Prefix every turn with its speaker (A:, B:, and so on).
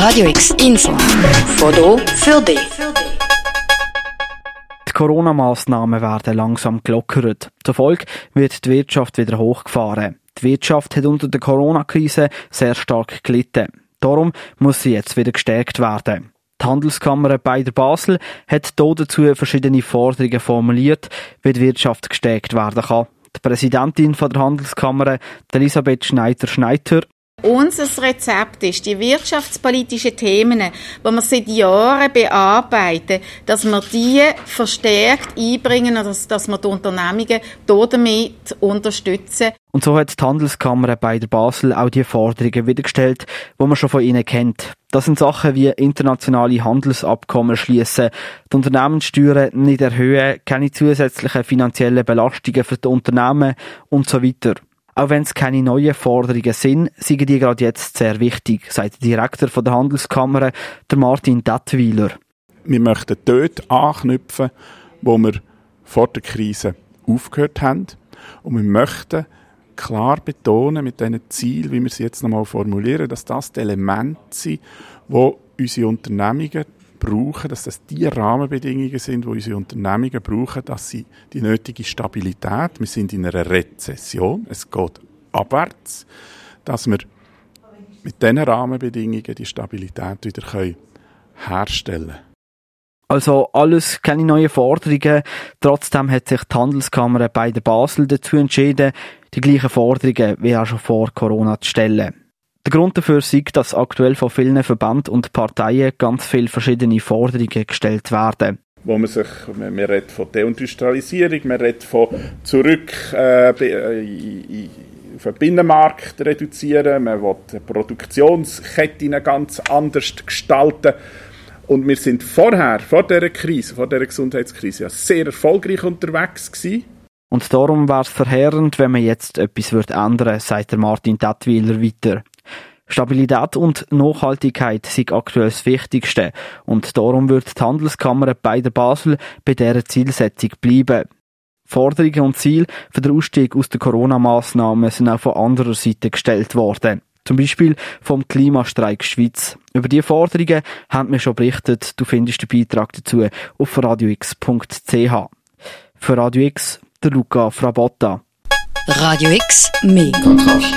A: Radio X Info. Foto für dich.
B: Die Corona-Massnahmen werden langsam gelockert. Zur Folge wird die Wirtschaft wieder hochgefahren. Die Wirtschaft hat unter der Corona-Krise sehr stark gelitten. Darum muss sie jetzt wieder gestärkt werden. Die Handelskammer bei der Basel hat hier dazu verschiedene Forderungen formuliert, wie die Wirtschaft gestärkt werden kann. Die Präsidentin von der Handelskammer, Elisabeth Schneider-Schneider,
C: unser Rezept ist, die wirtschaftspolitischen Themen, die wir seit Jahren bearbeiten, dass wir die verstärkt einbringen und dass, dass wir die Unternehmungen damit unterstützen.
B: Und so hat die Handelskammer bei der Basel auch die Forderungen wiedergestellt, die man schon von ihnen kennt. Das sind Sachen wie internationale Handelsabkommen schließen, die Unternehmenssteuern nicht erhöhen, keine zusätzlichen finanziellen Belastungen für die Unternehmen und so weiter. Auch wenn es keine neuen Forderungen sind, sind die gerade jetzt sehr wichtig, sagt der Direktor der Handelskammer, der Martin Dettweiler.
D: Wir möchten dort anknüpfen, wo wir vor der Krise aufgehört haben. Und wir möchten klar betonen mit diesen Zielen, wie wir sie jetzt nochmal formulieren, dass das die Elemente sind, wo unsere Unternehmungen brauchen, dass das die Rahmenbedingungen sind, wo unsere Unternehmungen brauchen, dass sie die nötige Stabilität, wir sind in einer Rezession, es geht abwärts, dass wir mit diesen Rahmenbedingungen die Stabilität wieder herstellen können.
B: Also alles keine neuen Forderungen. Trotzdem hat sich die Handelskammer bei der Basel dazu entschieden, die gleichen Forderungen wie auch schon vor Corona zu stellen. Der Grund dafür ist, dass aktuell von vielen Verbänden und Parteien ganz viele verschiedene Forderungen gestellt werden
D: wo man sich, man, man redet von Deindustrialisierung, man redet von zurück äh, in, auf den Binnenmarkt reduzieren, man will Produktionsketten ganz anders gestalten. Und wir sind vorher, vor dieser Krise, vor dieser Gesundheitskrise, ja sehr erfolgreich unterwegs gewesen.
B: Und darum wäre es verheerend, wenn man jetzt etwas ändern würde, sagt der Martin Dettweiler weiter. Stabilität und Nachhaltigkeit sind aktuell das Wichtigste und darum wird die Handelskammer bei der Basel bei dieser Zielsetzung bleiben. Forderungen und Ziele für den Ausstieg aus der Corona-Massnahmen sind auch von anderer Seite gestellt worden. Zum Beispiel vom Klimastreik Schweiz. Über diese Forderungen haben wir schon berichtet. Du findest den Beitrag dazu auf radiox.ch. Für Radio X, der Luca Frabotta.
A: Radio X, mehr Kontrast.